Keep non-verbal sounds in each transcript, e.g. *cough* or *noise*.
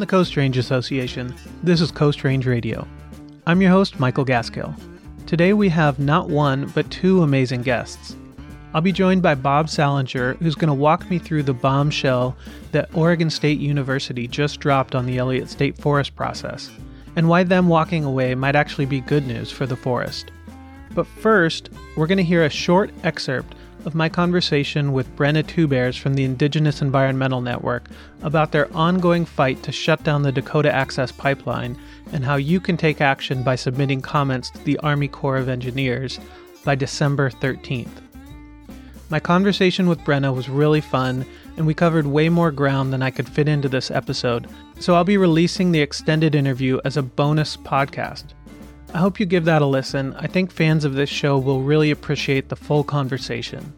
the Coast Range Association. This is Coast Range Radio. I'm your host, Michael Gaskill. Today we have not one, but two amazing guests. I'll be joined by Bob Sallinger, who's going to walk me through the bombshell that Oregon State University just dropped on the Elliott State Forest process, and why them walking away might actually be good news for the forest. But first, we're going to hear a short excerpt of my conversation with Brenna TwoBears from the Indigenous Environmental Network about their ongoing fight to shut down the Dakota Access Pipeline and how you can take action by submitting comments to the Army Corps of Engineers by December 13th. My conversation with Brenna was really fun, and we covered way more ground than I could fit into this episode, so I'll be releasing the extended interview as a bonus podcast. I hope you give that a listen. I think fans of this show will really appreciate the full conversation.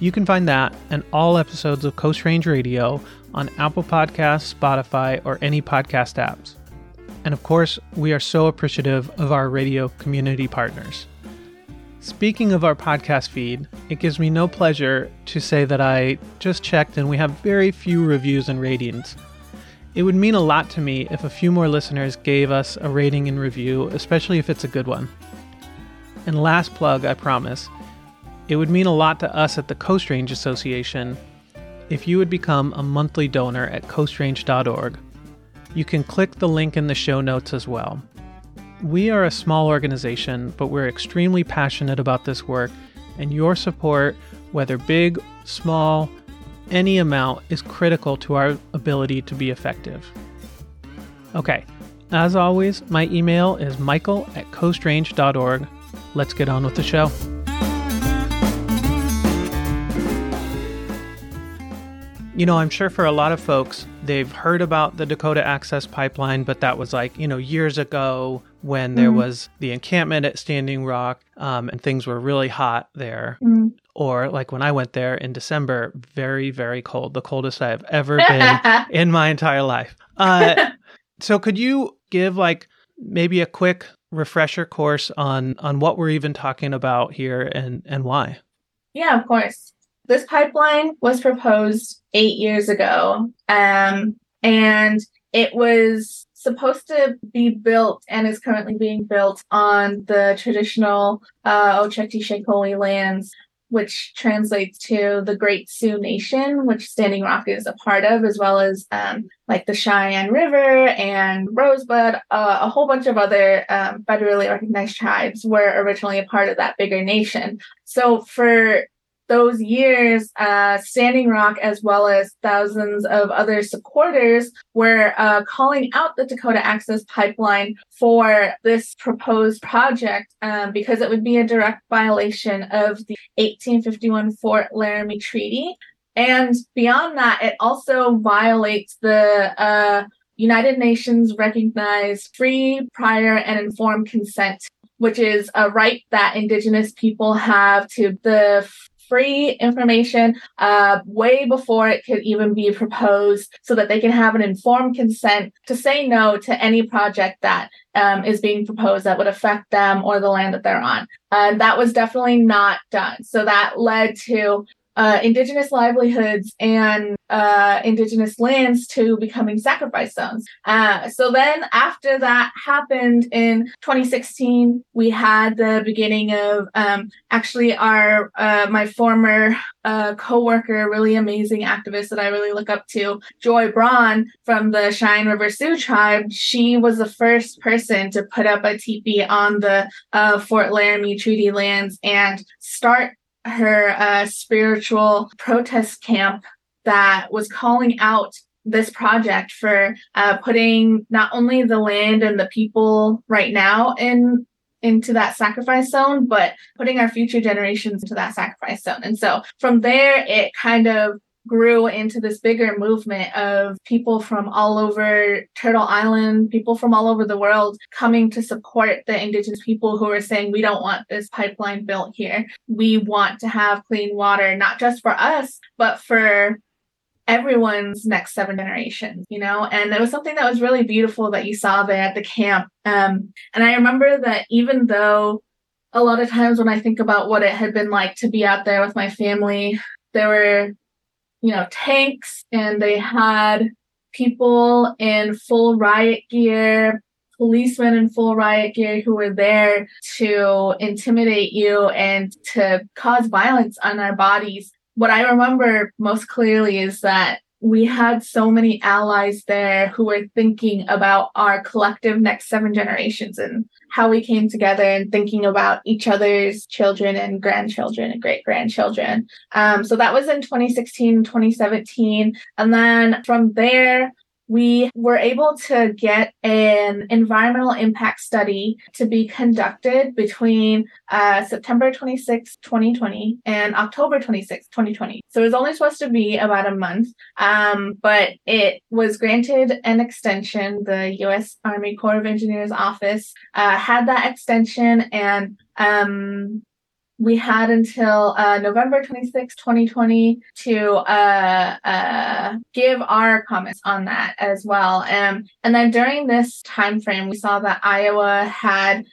You can find that and all episodes of Coast Range Radio on Apple Podcasts, Spotify, or any podcast apps. And of course, we are so appreciative of our radio community partners. Speaking of our podcast feed, it gives me no pleasure to say that I just checked and we have very few reviews and ratings. It would mean a lot to me if a few more listeners gave us a rating and review, especially if it's a good one. And last plug, I promise, it would mean a lot to us at the Coast Range Association if you would become a monthly donor at coastrange.org. You can click the link in the show notes as well. We are a small organization, but we're extremely passionate about this work, and your support, whether big, small, any amount is critical to our ability to be effective. Okay, as always, my email is michael at coastrange.org. Let's get on with the show. You know, I'm sure for a lot of folks, they've heard about the Dakota Access Pipeline, but that was like, you know, years ago when there Mhm. was the encampment at Standing Rock um, and things were really hot there. Mm. Or like when I went there in December, very, very cold, the coldest I have ever *laughs* been in my entire life. Uh, *laughs* so could you give like maybe a quick refresher course on on what we're even talking about here and and why? Yeah, of course. This pipeline was proposed eight years ago, um, and it was supposed to be built and is currently being built on the traditional uh, Oceti Sakowin lands, which translates to the Great Sioux Nation, which Standing Rock is a part of, as well as um, like the Cheyenne River and Rosebud. Uh, a whole bunch of other um, federally recognized tribes were originally a part of that bigger nation. So for those years, uh, Standing Rock, as well as thousands of other supporters, were uh, calling out the Dakota Access Pipeline for this proposed project um, because it would be a direct violation of the 1851 Fort Laramie Treaty. And beyond that, it also violates the uh, United Nations recognized free, prior, and informed consent, which is a right that Indigenous people have to the free information uh, way before it could even be proposed so that they can have an informed consent to say no to any project that um, is being proposed that would affect them or the land that they're on. And that was definitely not done. So that led to uh, indigenous livelihoods and uh, indigenous lands to becoming sacrifice zones. Uh, so then, after that happened in 2016, we had the beginning of um, actually our uh, my former uh, coworker, really amazing activist that I really look up to, Joye Braun from the Cheyenne River Sioux tribe. She was the first person to put up a teepee on the uh, Fort Laramie Treaty lands and start her uh, spiritual protest camp that was calling out this project for uh, putting not only the land and the people right now in into that sacrifice zone, but putting our future generations into that sacrifice zone. And so from there, it kind of grew into this bigger movement of people from all over Turtle Island, people from all over the world coming to support the indigenous people who are saying, we don't want this pipeline built here. We want to have clean water, not just for us, but for everyone's next seven generations, you know? And it was something that was really beautiful that you saw there at the camp. Um, and I remember that even though a lot of times when I think about what it had been like to be out there with my family, there were you know, tanks and they had people in full riot gear, policemen in full riot gear who were there to intimidate you and to cause violence on our bodies. What I remember most clearly is that we had so many allies there who were thinking about our collective next seven generations and how we came together and thinking about each other's children and grandchildren and great grandchildren. Um, so that was in 2016, 2017. And then from there, we were able to get an environmental impact study to be conducted between uh, September 26, 2020 and October 26, 2020. So it was only supposed to be about a month, um, but it was granted an extension. The U.S. Army Corps of Engineers office uh, had that extension and um, we had until uh, November 26, 2020 to uh, uh, give our comments on that as well. Um, and then during this time frame, we saw that Iowa had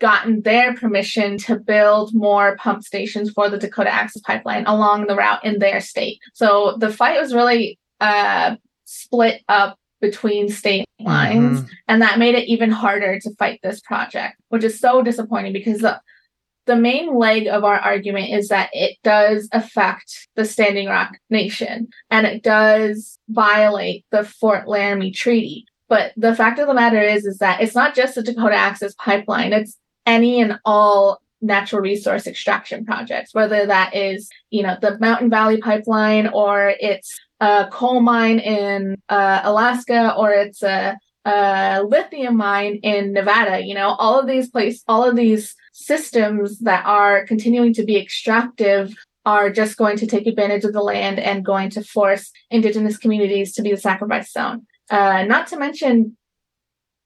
gotten their permission to build more pump stations for the Dakota Access Pipeline along the route in their state. So the fight was really uh, split up between state lines, mm-hmm. and that made it even harder to fight this project, which is so disappointing because the the main leg of our argument is that it does affect the Standing Rock Nation and it does violate the Fort Laramie Treaty. But the fact of the matter is, is that it's not just the Dakota Access Pipeline, it's any and all natural resource extraction projects, whether that is, you know, the Mountain Valley Pipeline or it's a coal mine in uh, Alaska or it's a, a lithium mine in Nevada. You know, all of these places, all of these systems that are continuing to be extractive are just going to take advantage of the land and going to force indigenous communities to be the sacrifice zone. Uh, not to mention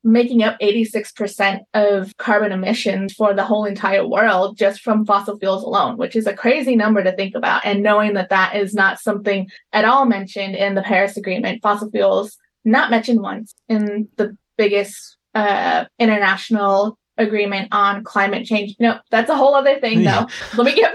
making up 86% of carbon emissions for the whole entire world just from fossil fuels alone, which is a crazy number to think about. And knowing that that is not something at all mentioned in the Paris Agreement, fossil fuels not mentioned once in the biggest uh, international agreement on climate change. No, that's a whole other thing though. *laughs* let me get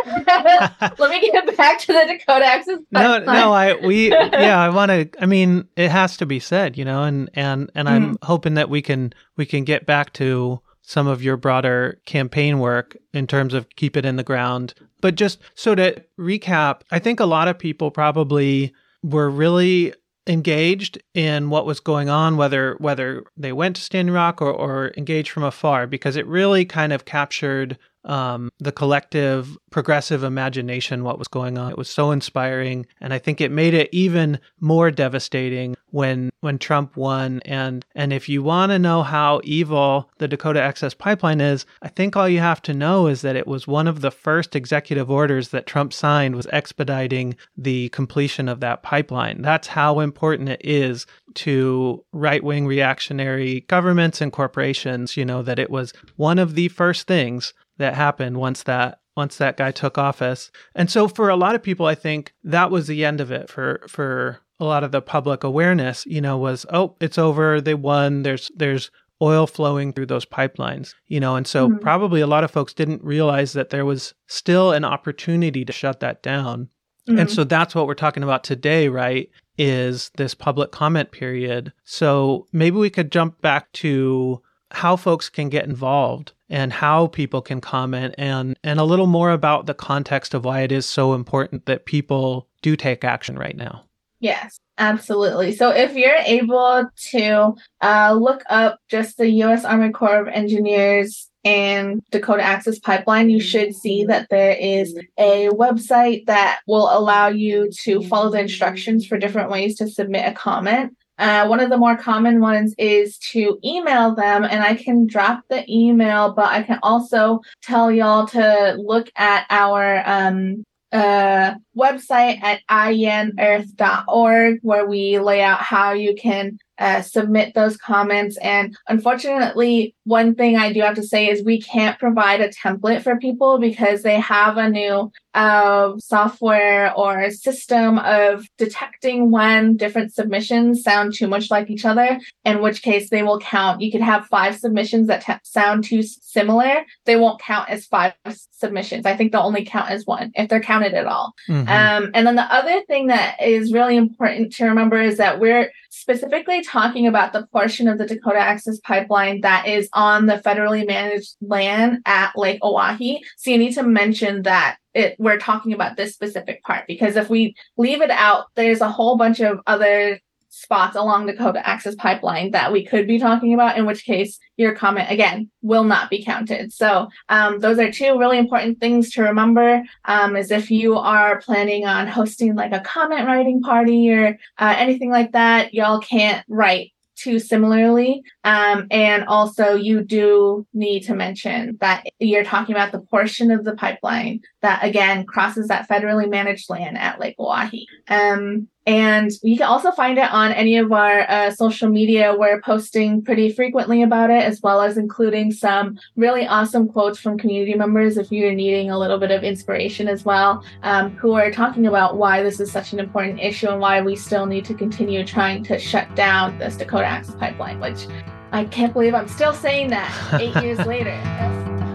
let me get back to the Dakota Access. No, no, I we *laughs* yeah, I want to I mean, it has to be said, you know, and and and I'm mm. hoping that we can we can get back to some of your broader campaign work in terms of keep it in the ground. But just so to recap, I think a lot of people probably were really engaged in what was going on, whether whether they went to Standing Rock or, or engaged from afar, because it really kind of captured um, the collective progressive imagination, what was going on. It was so inspiring, and I think it made it even more devastating when when Trump won. And and if you want to know how evil the Dakota Access Pipeline is, I think all you have to know is that it was one of the first executive orders that Trump signed was expediting the completion of that pipeline. That's how important it is to right wing reactionary governments and corporations. You know that it was one of the first things that happened once that once that guy took office. And so for a lot of people I think that was the end of it for for a lot of the public awareness, you know, was oh, it's over, they won, there's there's oil flowing through those pipelines, you know, and so mm-hmm. probably a lot of folks didn't realize that there was still an opportunity to shut that down. Mm-hmm. And so that's what we're talking about today, right? Is this public comment period. So maybe we could jump back to how folks can get involved and how people can comment and and a little more about the context of why it is so important that people do take action right now. Yes, absolutely. So if you're able to uh, look up just the U.S. Army Corps of Engineers and Dakota Access Pipeline, you should see that there is a website that will allow you to follow the instructions for different ways to submit a comment. Uh, one of the more common ones is to email them, and I can drop the email, but I can also tell y'all to look at our um, uh, website at ienearth.org where we lay out how you can uh, submit those comments. And unfortunately, one thing I do have to say is we can't provide a template for people because they have a new uh, software or system of detecting when different submissions sound too much like each other, in which case they will count. You could have five submissions that t- sound too similar. They won't count as five submissions. I think they'll only count as one if they're counted at all. Mm-hmm. Um, and then the other thing that is really important to remember is that we're specifically talking about the portion of the Dakota Access Pipeline that is on the federally managed land at Lake Oahe. So you need to mention that it, we're talking about this specific part because if we leave it out, there's a whole bunch of other spots along the Dakota Access Pipeline that we could be talking about, in which case your comment again will not be counted. So um, those are two really important things to remember. Um, is if you are planning on hosting like a comment writing party or uh, anything like that, y'all can't write too similarly. Um, and also, you do need to mention that you're talking about the portion of the pipeline that again crosses that federally managed land at Lake Oahe. Um, and you can also find it on any of our uh, social media. We're posting pretty frequently about it, as well as including some really awesome quotes from community members if you're needing a little bit of inspiration as well, um, who are talking about why this is such an important issue and why we still need to continue trying to shut down this Dakota Access Pipeline, which I can't believe I'm still saying that *laughs* eight years later. That's-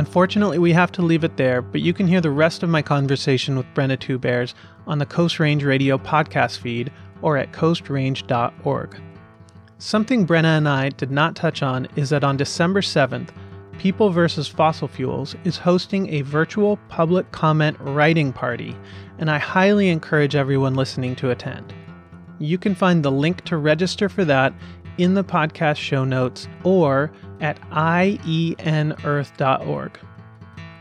Unfortunately, we have to leave it there, but you can hear the rest of my conversation with Brenna TwoBears on the Coast Range Radio podcast feed or at coastrange.org. Something Brenna and I did not touch on is that on December 7th, People vs. Fossil Fuels is hosting a virtual public comment writing party, and I highly encourage everyone listening to attend. You can find the link to register for that in the podcast show notes or at ienearth.org.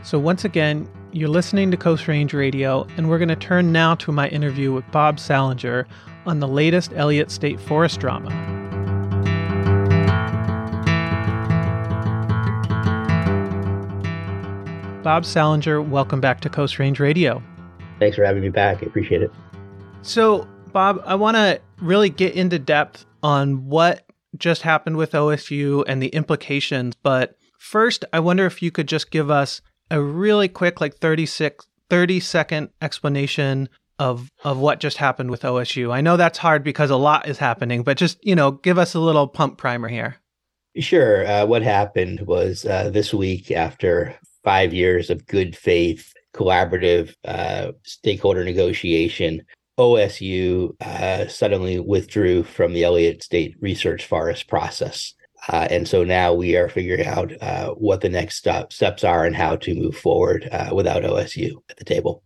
So, once again, you're listening to Coast Range Radio, and we're going to turn now to my interview with Bob Sallinger on the latest Elliott State Forest drama. Bob Sallinger, welcome back to Coast Range Radio. Thanks for having me back. I appreciate it. So, Bob, I want to really get into depth on what just happened with OSU and the implications. But first, I wonder if you could just give us a really quick, like 36, 30 second explanation of of what just happened with OSU. I know that's hard because a lot is happening, but just you know, give us a little pump primer here. Sure. Uh, what happened was uh, this week, after five years of good faith, collaborative uh, stakeholder negotiation, OSU uh, suddenly withdrew from the Elliott State Research Forest process. Uh, and so now we are figuring out uh, what the next step, steps are and how to move forward uh, without OSU at the table.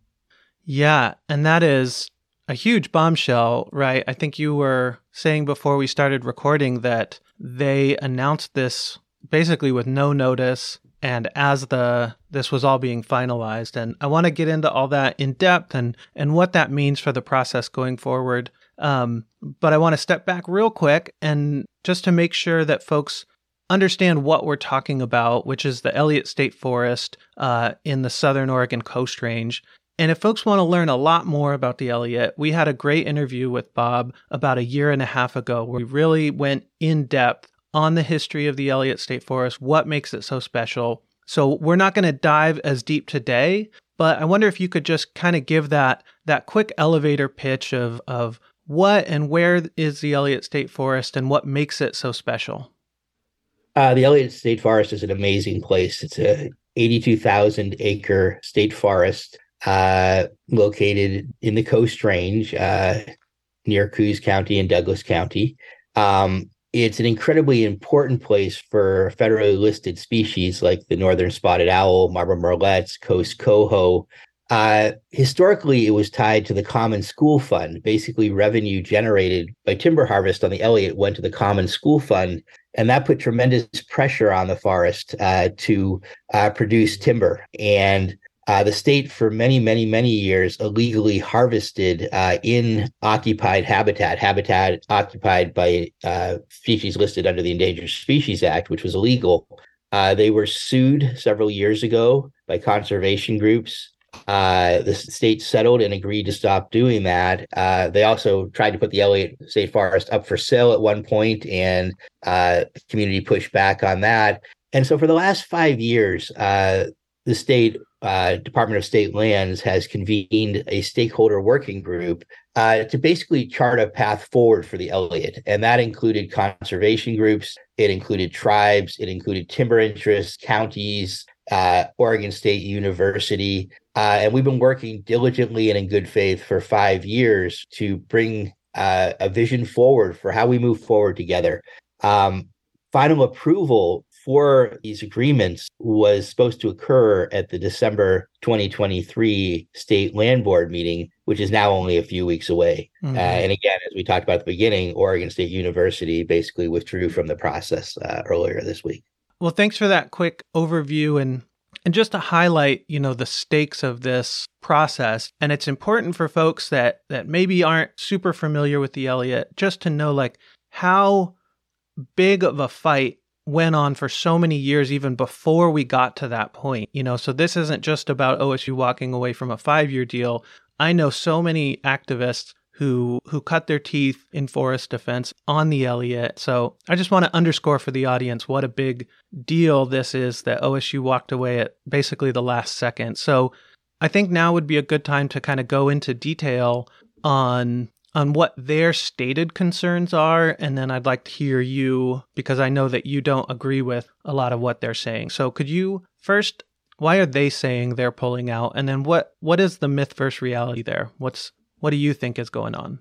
Yeah. And that is a huge bombshell, right? I think you were saying before we started recording that they announced this basically with no notice and as the this was all being finalized and i want to get into all that in depth and and what that means for the process going forward um, but i want to step back real quick and just to make sure that folks understand what we're talking about which is the elliott state forest uh, in the southern oregon coast range. And if folks want to learn a lot more about the Elliott, we had a great interview with Bob about a year and a half ago where we really went in depth on the history of the Elliott State Forest, what makes it so special. So we're not going to dive as deep today, but I wonder if you could just kind of give that that quick elevator pitch of of what and where is the Elliott State Forest and what makes it so special. Uh, the Elliott State Forest is an amazing place. It's a 82,000 acre state forest uh, located in the Coast Range uh, near Coos County and Douglas County. Um, it's an incredibly important place for federally listed species like the northern spotted owl, Marbled murrelets, coast coho. Uh, historically, it was tied to the Common School Fund. Basically, revenue generated by timber harvest on the Elliott went to the Common School Fund, and that put tremendous pressure on the forest uh, to uh, produce timber. And uh, the state, for many, many, many years, illegally harvested uh, in occupied habitat, habitat occupied by uh, species listed under the Endangered Species Act, which was illegal. Uh, they were sued several years ago by conservation groups. Uh, the state settled and agreed to stop doing that. Uh, they also tried to put the Elliott State Forest up for sale at one point, and community pushed back on that. And so, for the last five years, the state uh, Department of State Lands has convened a stakeholder working group uh, to basically chart a path forward for the Elliott. And that included conservation groups, it included tribes, it included timber interests, counties, uh, Oregon State University. Uh, and we've been working diligently and in good faith for five years to bring uh, a vision forward for how we move forward together. Um, final approval for these agreements was supposed to occur at the December 2023 state land board meeting, which is now only a few weeks away. Mm-hmm. Uh, and again, as we talked about at the beginning, Oregon State University basically withdrew from the process uh, earlier this week. Well, thanks for that quick overview and and just to highlight, you know, the stakes of this process. And it's important for folks that that maybe aren't super familiar with the Elliott just to know like how big of a fight went on for so many years even before we got to that point you know so this isn't just about osu walking away from a five year deal i know so many activists who who cut their teeth in forest defense on the Elliott. So I just want to underscore for the audience what a big deal this is that OSU walked away at basically the last second. So I think now would be a good time to kind of go into detail on on what their stated concerns are. And then I'd like to hear you because I know that you don't agree with a lot of what they're saying. So could you first, why are they saying they're pulling out? And then what, what is the myth versus reality there? What's, what do you think is going on?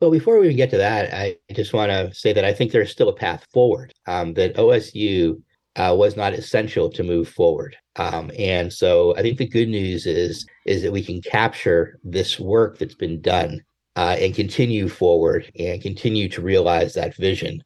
Well, before we even get to that, I just want to say that I think there's still a path forward. Um, that OSU uh, was not essential to move forward, um, and so I think the good news is is that we can capture this work that's been done uh, and continue forward and continue to realize that vision.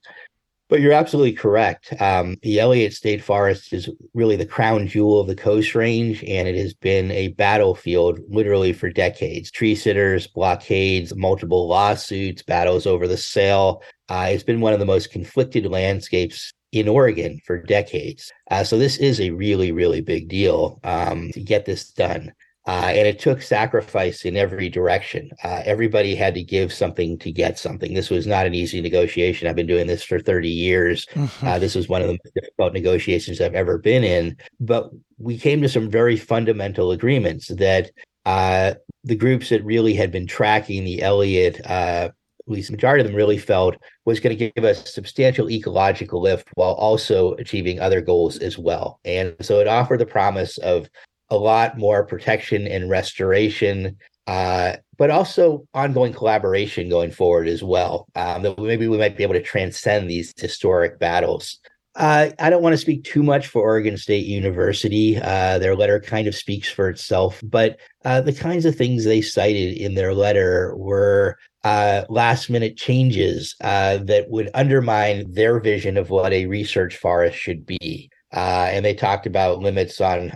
But you're absolutely correct. Um, the Elliott State Forest is really the crown jewel of the Coast Range, and it has been a battlefield literally for decades. Tree sitters, blockades, multiple lawsuits, battles over the sale. Uh, it's been one of the most conflicted landscapes in Oregon for decades. Uh, so this is a really, really big deal um, to get this done. Uh, and it took sacrifice in every direction. Uh, everybody had to give something to get something. This was not an easy negotiation. I've been doing this for 30 years. Mm-hmm. Uh, this was one of the most difficult negotiations I've ever been in. But we came to some very fundamental agreements that uh, the groups that really had been tracking the Elliott, uh, at least the majority of them really felt was going to give us substantial ecological lift while also achieving other goals as well. And so it offered the promise of a lot more protection and restoration, uh, but also ongoing collaboration going forward as well. Um, that maybe we might be able to transcend these historic battles. Uh, I don't want to speak too much for Oregon State University. Uh, their letter kind of speaks for itself, but uh, the kinds of things they cited in their letter were uh, last minute changes uh, that would undermine their vision of what a research forest should be. Uh, and they talked about limits on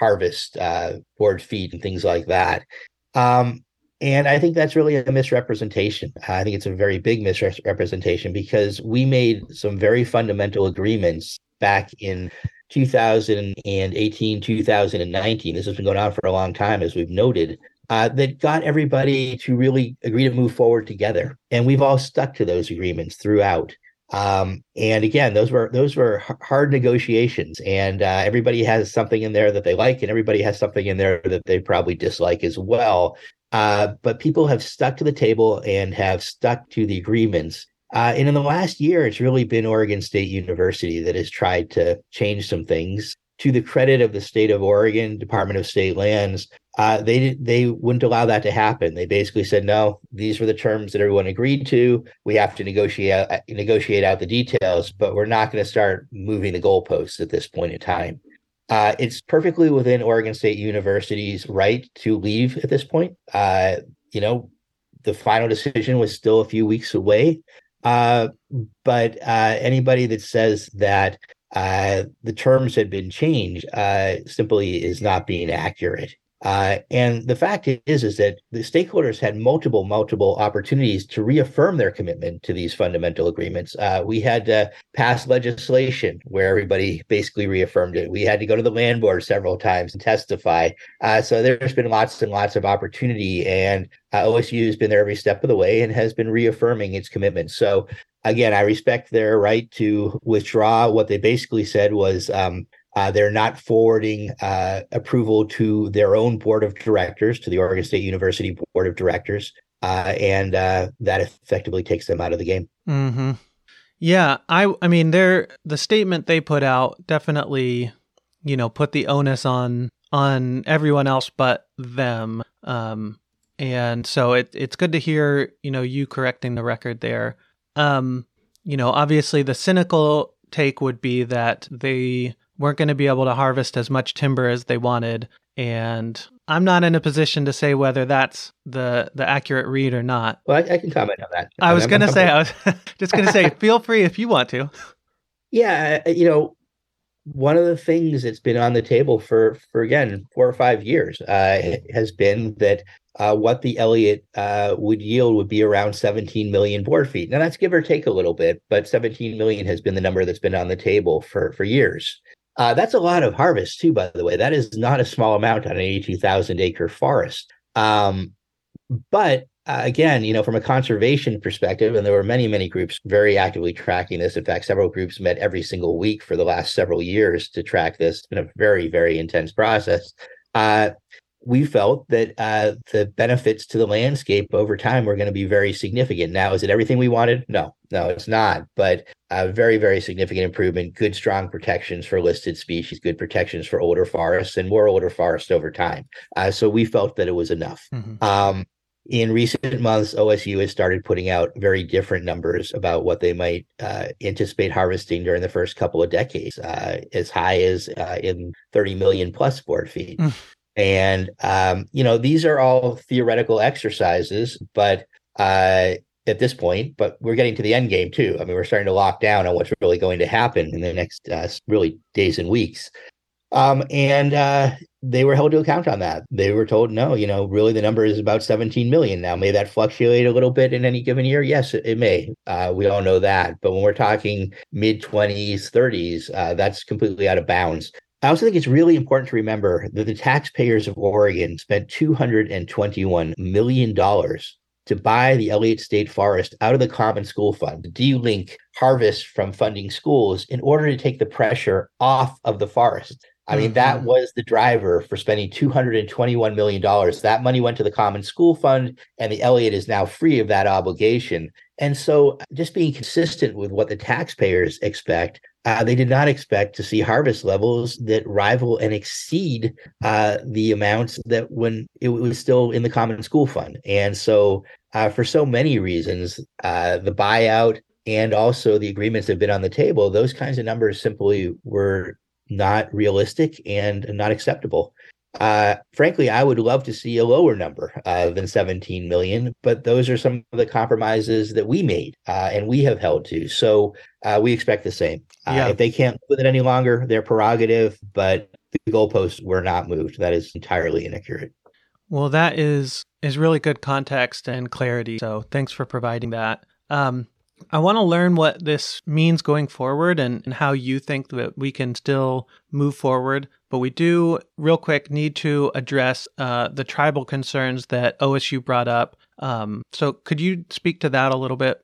harvest, uh, board feet, and things like that. Um, and I think that's really a misrepresentation. I think it's a very big misrepresentation because we made some very fundamental agreements back in 2018, 2019. This has been going on for a long time, as we've noted, uh, that got everybody to really agree to move forward together. And we've all stuck to those agreements throughout. Um, and again, those were those were hard negotiations, and uh, everybody has something in there that they like, and everybody has something in there that they probably dislike as well. Uh, but people have stuck to the table and have stuck to the agreements. Uh, and in the last year, it's really been Oregon State University that has tried to change some things. To the credit of the state of Oregon Department of State Lands, uh, they they wouldn't allow that to happen. They basically said, no, these were the terms that everyone agreed to. We have to negotiate uh, negotiate out the details, but we're not going to start moving the goalposts at this point in time. Uh, it's perfectly within Oregon State University's right to leave at this point. Uh, you know, the final decision was still a few weeks away. Uh, but uh, anybody that says that uh, the terms had been changed uh, simply is not being accurate. Uh, and the fact is, is that the stakeholders had multiple, multiple opportunities to reaffirm their commitment to these fundamental agreements. Uh, we had to pass legislation where everybody basically reaffirmed it. We had to go to the land board several times and testify. Uh, so there's been lots and lots of opportunity, and uh, OSU has been there every step of the way and has been reaffirming its commitment. So again, I respect their right to withdraw. What they basically said was. Um, uh, they're not forwarding uh, approval to their own board of directors, to the Oregon State University board of directors, uh, and uh, that effectively takes them out of the game. Mm-hmm. Yeah, I, I mean, they're the statement they put out definitely, you know, put the onus on on everyone else but them. Um, and so it, it's good to hear, you know, you correcting the record there. Um, you know, obviously the cynical take would be that they weren't going to be able to harvest as much timber as they wanted. And I'm not in a position to say whether that's the the accurate read or not. Well, I, I can comment on that. I was going to say, I was *laughs* just going to say, feel free if you want to. *laughs* Yeah, you know, one of the things that's been on the table for for again four or five years uh, has been that uh, what the Elliott uh, would yield would be around 17 million board feet. Now that's give or take a little bit, but 17 million has been the number that's been on the table for for years. Uh, that's a lot of harvest too, by the way. That is not a small amount on an 82,000 acre forest. Um, but uh, again, you know, from a conservation perspective, and there were many, many groups very actively tracking this. In fact, several groups met every single week for the last several years to track this. It's been a very, very intense process. Uh, we felt that uh, the benefits to the landscape over time were going to be very significant. Now, is it everything we wanted? No, no, it's not. But a very, very significant improvement, good, strong protections for listed species, good protections for older forests, and more older forests over time. Uh, so we felt that it was enough. Mm-hmm. Um, in recent months, OSU has started putting out very different numbers about what they might uh, anticipate harvesting during the first couple of decades, uh, as high as uh, in 30 million plus board feet. Mm. And, um, you know, these are all theoretical exercises, but uh, at this point, but we're getting to the end game too. I mean, we're starting to lock down on what's really going to happen in the next uh, really days and weeks. Um, and uh, they were held to account on that. They were told, no, you know, really the number is about 17 million. Now, may that fluctuate a little bit in any given year? Yes, it, it may. Uh, we all know that. But when we're talking mid 20s, 30s, uh, that's completely out of bounds. I also think it's really important to remember that the taxpayers of Oregon spent $221 million to buy the Elliott State Forest out of the Common School Fund, to delink harvest from funding schools in order to take the pressure off of the forest. I mean, mm-hmm. that was the driver for spending $221 million. That money went to the Common School Fund, and the Elliott is now free of that obligation. And so, just being consistent with what the taxpayers expect, uh, they did not expect to see harvest levels that rival and exceed uh, the amounts that when it was still in the Common School Fund. And so, uh, for so many reasons, uh, the buyout and also the agreements that have been on the table, those kinds of numbers simply were not realistic and not acceptable. Uh, frankly, I would love to see a lower number uh, than 17 million, but those are some of the compromises that we made uh, and we have held to. So uh, we expect the same. Uh, yeah. If they can't live with it any longer, their prerogative, but the goalposts were not moved. That is entirely inaccurate. Well, that is is really good context and clarity. So thanks for providing that. Um, I want to learn what this means going forward and, and how you think that we can still move forward. But we do, real quick, need to address uh, the tribal concerns that OSU brought up. Um, so, could you speak to that a little bit?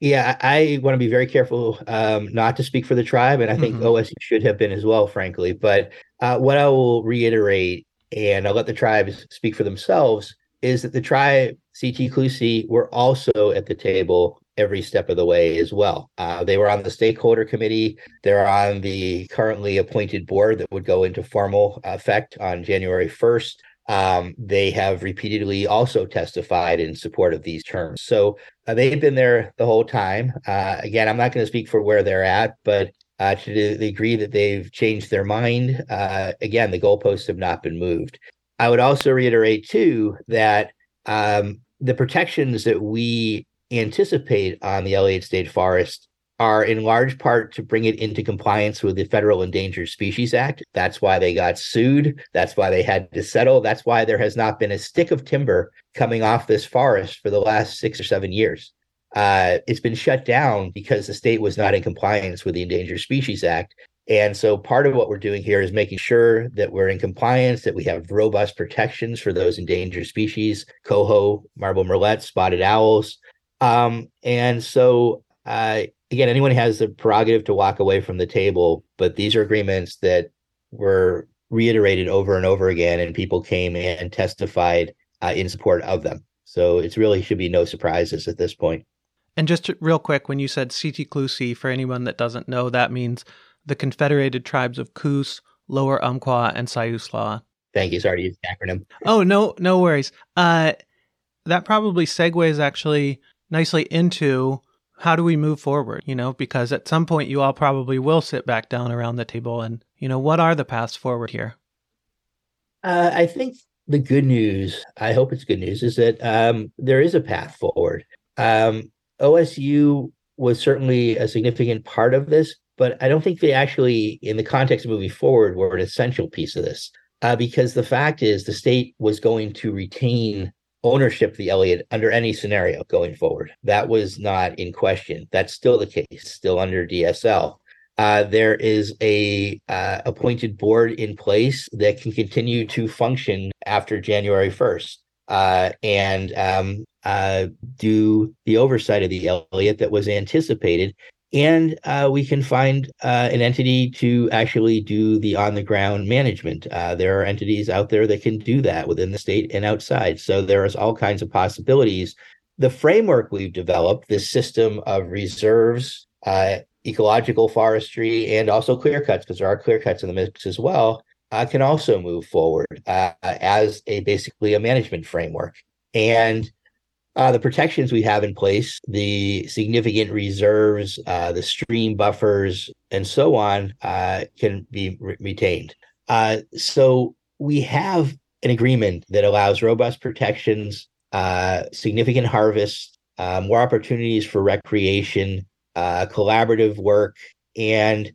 Yeah, I, want to be very careful um, not to speak for the tribe, and I think mm-hmm. OSU should have been as well, frankly. But uh, what I will reiterate, and I'll let the tribes speak for themselves, is that the tribe CTCLUSI were also at the table every step of the way as well. Uh, they were on the stakeholder committee. They're on the currently appointed board that would go into formal effect on January 1st. Um, they have repeatedly also testified in support of these terms. So uh, they've been there the whole time. Uh, again, I'm not going to speak for where they're at, but uh, to the degree that they've changed their mind, uh, again, the goalposts have not been moved. I would also reiterate, too, that um, the protections that we anticipate on the Elliott State Forest are in large part to bring it into compliance with the Federal Endangered Species Act. That's why they got sued. That's why they had to settle. That's why there has not been a stick of timber coming off this forest for the last six or seven years. Uh, it's been shut down because the state was not in compliance with the Endangered Species Act. And so part of what we're doing here is making sure that we're in compliance, that we have robust protections for those endangered species, coho, marble murrelet, spotted owls, um, and so, uh, again, anyone has the prerogative to walk away from the table, but these are agreements that were reiterated over and over again, and people came and testified uh, in support of them. So it really should be no surprises at this point. And just real quick, when you said CTCLUSI, for anyone that doesn't know, that means the Confederated Tribes of Coos, Lower Umpqua and Siuslaw. Thank you. Sorry to use the acronym. Oh no, no worries. Uh, that probably segues actually nicely into how do we move forward? You know, because at some point you all probably will sit back down around the table and you know what are the paths forward here. Uh, I think the good news, I hope it's good news, is that um, there is a path forward. Um, OSU was certainly a significant part of this, but I don't think they actually, in the context of moving forward, were an essential piece of this. Uh, because the fact is, the state was going to retain ownership the Elliott under any scenario going forward. That was not in question. That's still the case, still under DSL. Uh, there is a uh, appointed board in place that can continue to function after January 1st uh, and um, uh, do the oversight of the Elliott that was anticipated. And uh, we can find uh, an entity to actually do the on the ground management. there are entities out there that can do that within the state and outside. So there's all kinds of possibilities. The framework we've developed, this system of reserves, ecological forestry and also clear cuts, because there are clear cuts in the mix as well, uh, can also move forward uh, as a basically a management framework. And uh, the protections we have in place, the significant reserves, uh, the stream buffers, and so on, uh, can be re- retained. Uh, so we have an agreement that allows robust protections, significant harvest, more opportunities for recreation, uh, collaborative work. And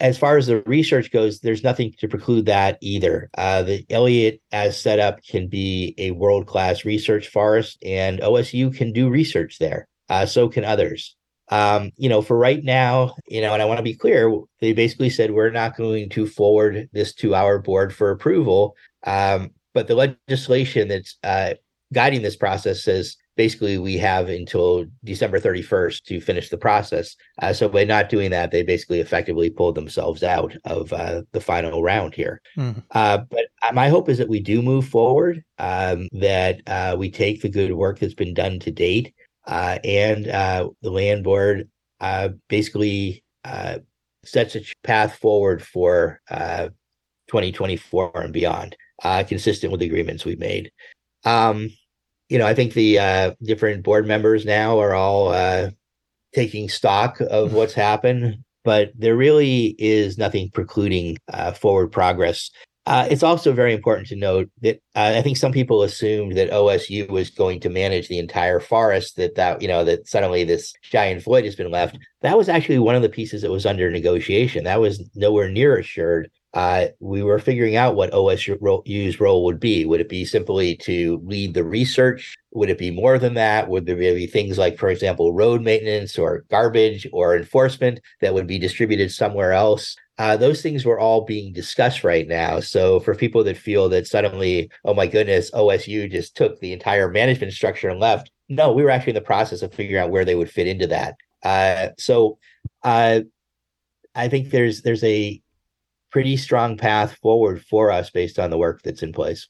as far as the research goes, there's nothing to preclude that either. Uh, the Elliott, as set up, can be a world class research forest, and OSU can do research there. Uh, so can others. Um, you know, for right now, you know, and I want to be clear, they basically said we're not going to forward this to our board for approval. Um, but the legislation that's uh, guiding this process says basically we have until December 31st to finish the process. Uh, so by not doing that, they basically effectively pulled themselves out of uh, the final round here. Mm. Uh, but uh, my hope is that we do move forward, um, that uh, we take the good work that's been done to date, uh, and the land board basically sets a path forward for 2024 and beyond, consistent with the agreements we've made. Um, you know, I think the uh, different board members now are all uh, taking stock of what's happened, but there really is nothing precluding uh, forward progress. Uh, it's also very important to note that uh, I think some people assumed that OSU was going to manage the entire forest. That that you know that suddenly this giant void has been left. That was actually one of the pieces that was under negotiation. That was nowhere near assured uh, we were figuring out what OSU's role would be. Would it be simply to lead the research? Would it be more than that? Would there be things like, for example, road maintenance or garbage or enforcement that would be distributed somewhere else? Uh, those things were all being discussed right now. So for people that feel that suddenly, oh my goodness, OSU just took the entire management structure and left, no, we were actually in the process of figuring out where they would fit into that. Uh, so uh, I think there's there's a pretty strong path forward for us based on the work that's in place.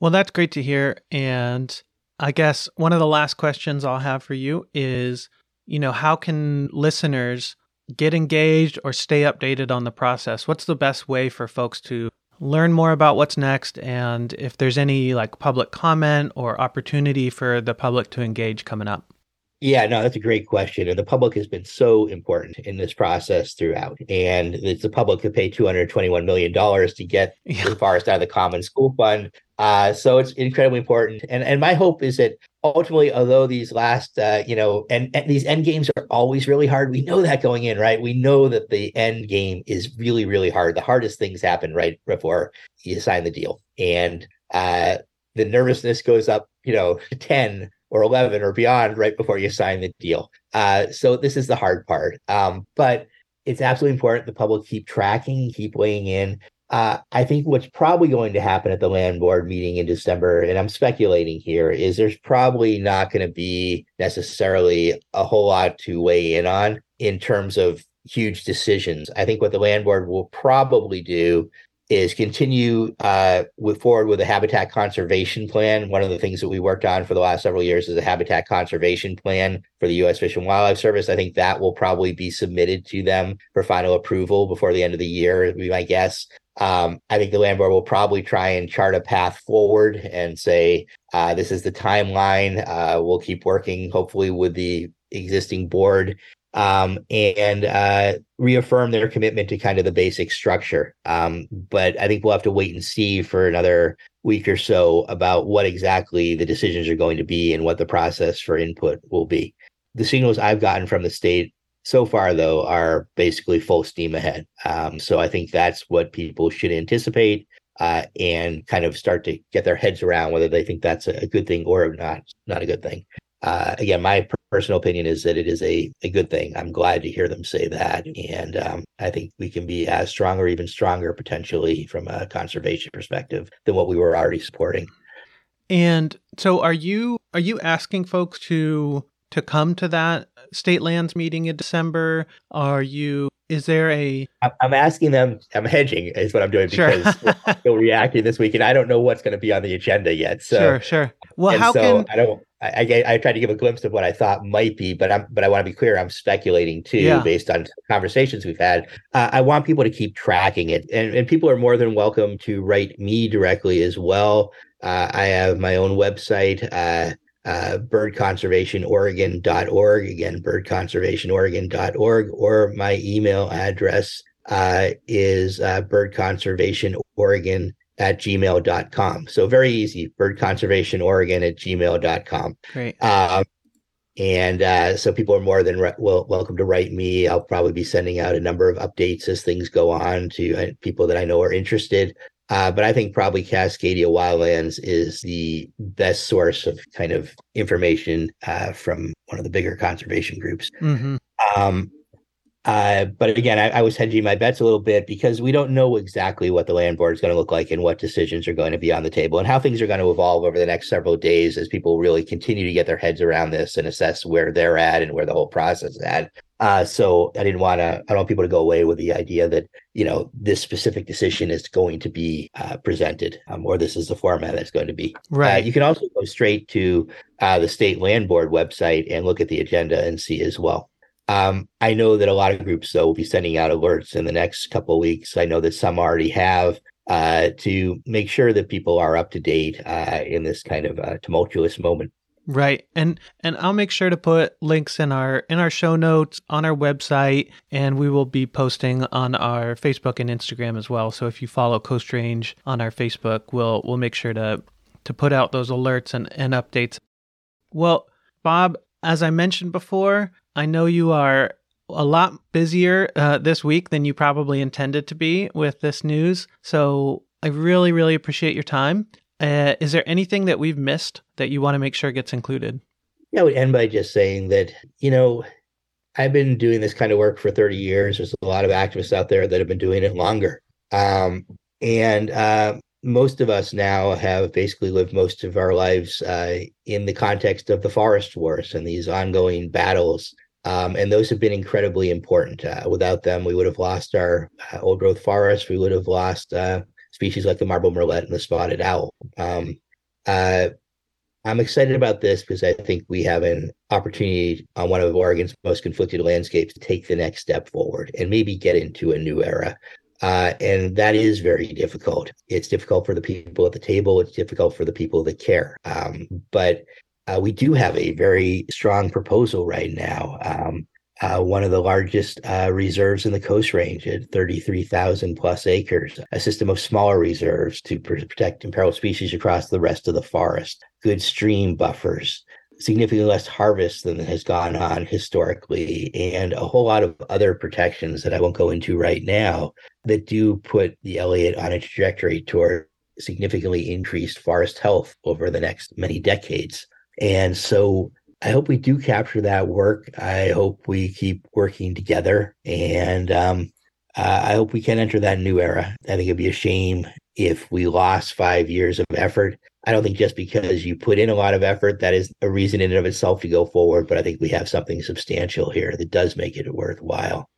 Well, that's great to hear. And I guess one of the last questions I'll have for you is, you know, how can listeners get engaged or stay updated on the process? What's the best way for folks to learn more about what's next and if there's any like public comment or opportunity for the public to engage coming up? Yeah, no, that's a great question. And the public has been so important in this process throughout. And it's the public who paid $221 million to get *laughs* yeah. the forest out of the Common School Fund. Uh, so it's incredibly important. And and my hope is that ultimately, although these last, uh, you know, and, and these end games are always really hard, we know that going in, right? We know that the end game is really, really hard. The hardest things happen right before you sign the deal. And uh, the nervousness goes up, you know, 10 or 11 or beyond right before you sign the deal. Uh, so this is the hard part. Um, but it's absolutely important the public keep tracking, keep weighing in. Uh, I think what's probably going to happen at the land board meeting in December, and I'm speculating here, is there's probably not going to be necessarily a whole lot to weigh in on in terms of huge decisions. I think what the land board will probably do is continue uh, with forward with a habitat conservation plan. One of the things that we worked on for the last several years is a habitat conservation plan for the U.S. Fish and Wildlife Service. I think that will probably be submitted to them for final approval before the end of the year, be my guess. Um, I think the land board will probably try and chart a path forward and say, uh, this is the timeline. Uh, we'll keep working, hopefully, with the existing board um, and uh, reaffirm their commitment to kind of the basic structure. Um, but I think we'll have to wait and see for another week or so about what exactly the decisions are going to be and what the process for input will be. The signals I've gotten from the state so far, though, are basically full steam ahead. Um, so I think that's what people should anticipate. Uh, and kind of start to get their heads around whether they think that's a good thing or not, not a good thing uh, again, my personal opinion is that it is a, a good thing. I'm glad to hear them say that. And um, I think we can be as strong or even stronger potentially from a conservation perspective than what we were already supporting. And so are you are you asking folks to to come to that state lands meeting in December? Are you is there a i'm asking them i'm hedging is what i'm doing because we're *laughs* still reacting this week and i don't know what's going to be on the agenda yet so sure sure well how so can i don't I, I, I tried to give a glimpse of what I thought might be, but I'm but I want to be clear. I'm speculating too, yeah. based on conversations we've had. Uh, I want people to keep tracking it, and and people are more than welcome to write me directly as well. Uh, I have my own website, uh, uh, birdconservationoregon.org. Again, birdconservationoregon.org, or my email address uh, is uh, birdconservationoregon at gmail.com. So very easy, birdconservationoregon at gmail.com. Great. Um, and uh, so people are more than re- well, welcome to write me. I'll probably be sending out a number of updates as things go on to uh, people that I know are interested. Uh, but I think probably Cascadia Wildlands is the best source of kind of information uh, from one of the bigger conservation groups. Mm-hmm. Um, uh, but again, I, I, was hedging my bets a little bit because we don't know exactly what the land board is going to look like and what decisions are going to be on the table and how things are going to evolve over the next several days as people really continue to get their heads around this and assess where they're at and where the whole process is at. Uh, so I didn't want to. I don't want people to go away with the idea that you know this specific decision is going to be uh, presented, um, or this is the format that's going to be. Uh, right. you can also go straight to uh, the state land board website and look at the agenda and see as well. Um, I know that a lot of groups though will be sending out alerts in the next couple of weeks. I know that some already have uh, to make sure that people are up to date uh, in this kind of uh, tumultuous moment. Right. And and I'll make sure to put links in our in our show notes on our website and we will be posting on our Facebook and Instagram as well. So if you follow Coast Range on our Facebook, we'll we'll make sure to to put out those alerts and, and updates. Well, Bob, as I mentioned before, I know you are a lot busier uh, this week than you probably intended to be with this news. So I really, really appreciate your time. Uh, is there anything that we've missed that you want to make sure gets included? Yeah, I would end by just saying that, you know, I've been doing this kind of work for 30 years. There's a lot of activists out there that have been doing it longer. Um, and uh, most of us now have basically lived most of our lives uh, in the context of the forest wars and these ongoing battles um, and those have been incredibly important. Uh, without them, we would have lost our uh, old growth forests. We would have lost uh, species like the marble murrelet and the spotted owl. Um, uh, I'm excited about this because I think we have an opportunity on one of Oregon's most conflicted landscapes to take the next step forward and maybe get into a new era. Uh, and that is very difficult. It's difficult for the people at the table. It's difficult for the people that care. Um, but uh, we do have a very strong proposal right now. Um, uh, one of the largest uh, reserves in the Coast Range at 33,000 plus acres, a system of smaller reserves to protect imperiled species across the rest of the forest, good stream buffers, significantly less harvest than has gone on historically, and a whole lot of other protections that I won't go into right now that do put the Elliott on a trajectory toward significantly increased forest health over the next many decades. And so I hope we do capture that work. I hope we keep working together. And um, uh, I hope we can enter that new era. I think it'd be a shame if we lost five years of effort. I don't think just because you put in a lot of effort, that is a reason in and of itself to go forward. But I think we have something substantial here that does make it worthwhile.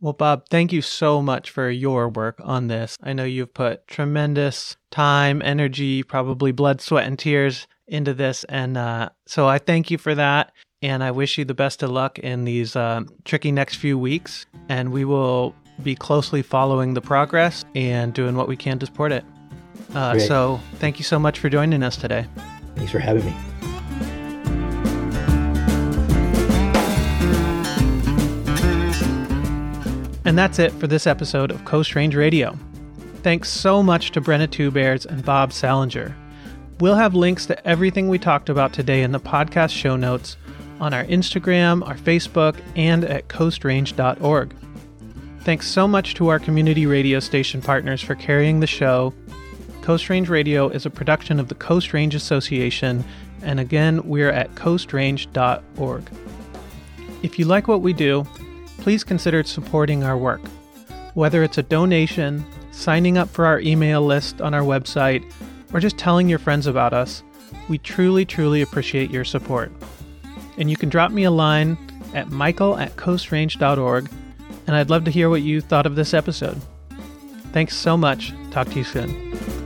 Well, Bob, thank you so much for your work on this. I know you've put tremendous time, energy, probably blood, sweat, and tears into this. And uh, so I thank you for that. And I wish you the best of luck in these uh, tricky next few weeks. And we will be closely following the progress and doing what we can to support it. Uh, so thank you so much for joining us today. Thanks for having me. And that's it for this episode of Coast Range Radio. Thanks so much to Brenna TwoBears and Bob Sallinger. We'll have links to everything we talked about today in the podcast show notes on our Instagram, our Facebook, and at coastrange.org. Thanks so much to our community radio station partners for carrying the show. Coast Range Radio is a production of the Coast Range Association, and again, we're at coastrange.org. If you like what we do, please consider supporting our work. Whether it's a donation, signing up for our email list on our website, or just telling your friends about us, we truly, truly appreciate your support. And you can drop me a line at michael at coastrange.org, and I'd love to hear what you thought of this episode. Thanks so much. Talk to you soon.